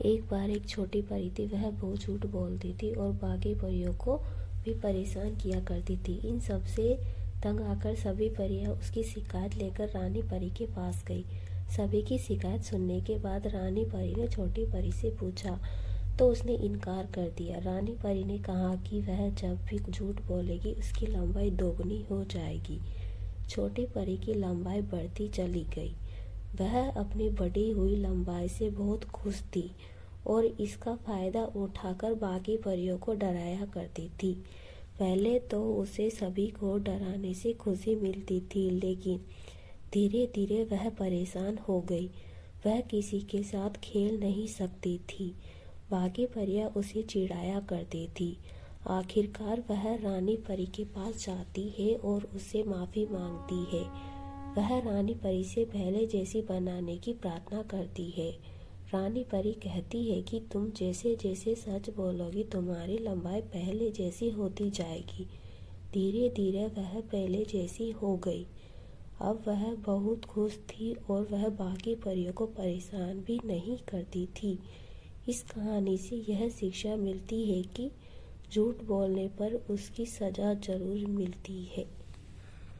एक बार एक छोटी परी थी, वह बहुत झूठ बोलती थी और बाकी परियों को भी परेशान किया करती थी। इन सबसे तंग आकर सभी परियाँ उसकी शिकायत लेकर रानी परी के पास गई। सभी की शिकायत सुनने के बाद रानी परी ने छोटी परी से पूछा तो उसने इनकार कर दिया। रानी परी ने कहा कि वह जब भी झूठ बोलेगी, उसकी लंबाई दोगुनी हो जाएगी। छोटी परी की लंबाई बढ़ती चली गई। वह अपनी बढ़ी हुई लंबाई से बहुत खुश थी और इसका फ़ायदा उठाकर बाकी परियों को डराया करती थी। पहले तो उसे सभी को डराने से खुशी मिलती थी, लेकिन धीरे धीरे वह परेशान हो गई। वह किसी के साथ खेल नहीं सकती थी। बाकी परियाँ उसे चिढ़ाया करती थी। आखिरकार वह रानी परी के पास जाती है और उससे माफ़ी मांगती है। वह रानी परी से पहले जैसी बनाने की प्रार्थना करती है। रानी परी कहती है कि तुम जैसे जैसे सच बोलोगी, तुम्हारी लंबाई पहले जैसी होती जाएगी। धीरे धीरे वह पहले जैसी हो गई। अब वह बहुत खुश थी और वह बाकी परियों को परेशान भी नहीं करती थी। इस कहानी से यह शिक्षा मिलती है कि झूठ बोलने पर उसकी सज़ा ज़रूर मिलती है।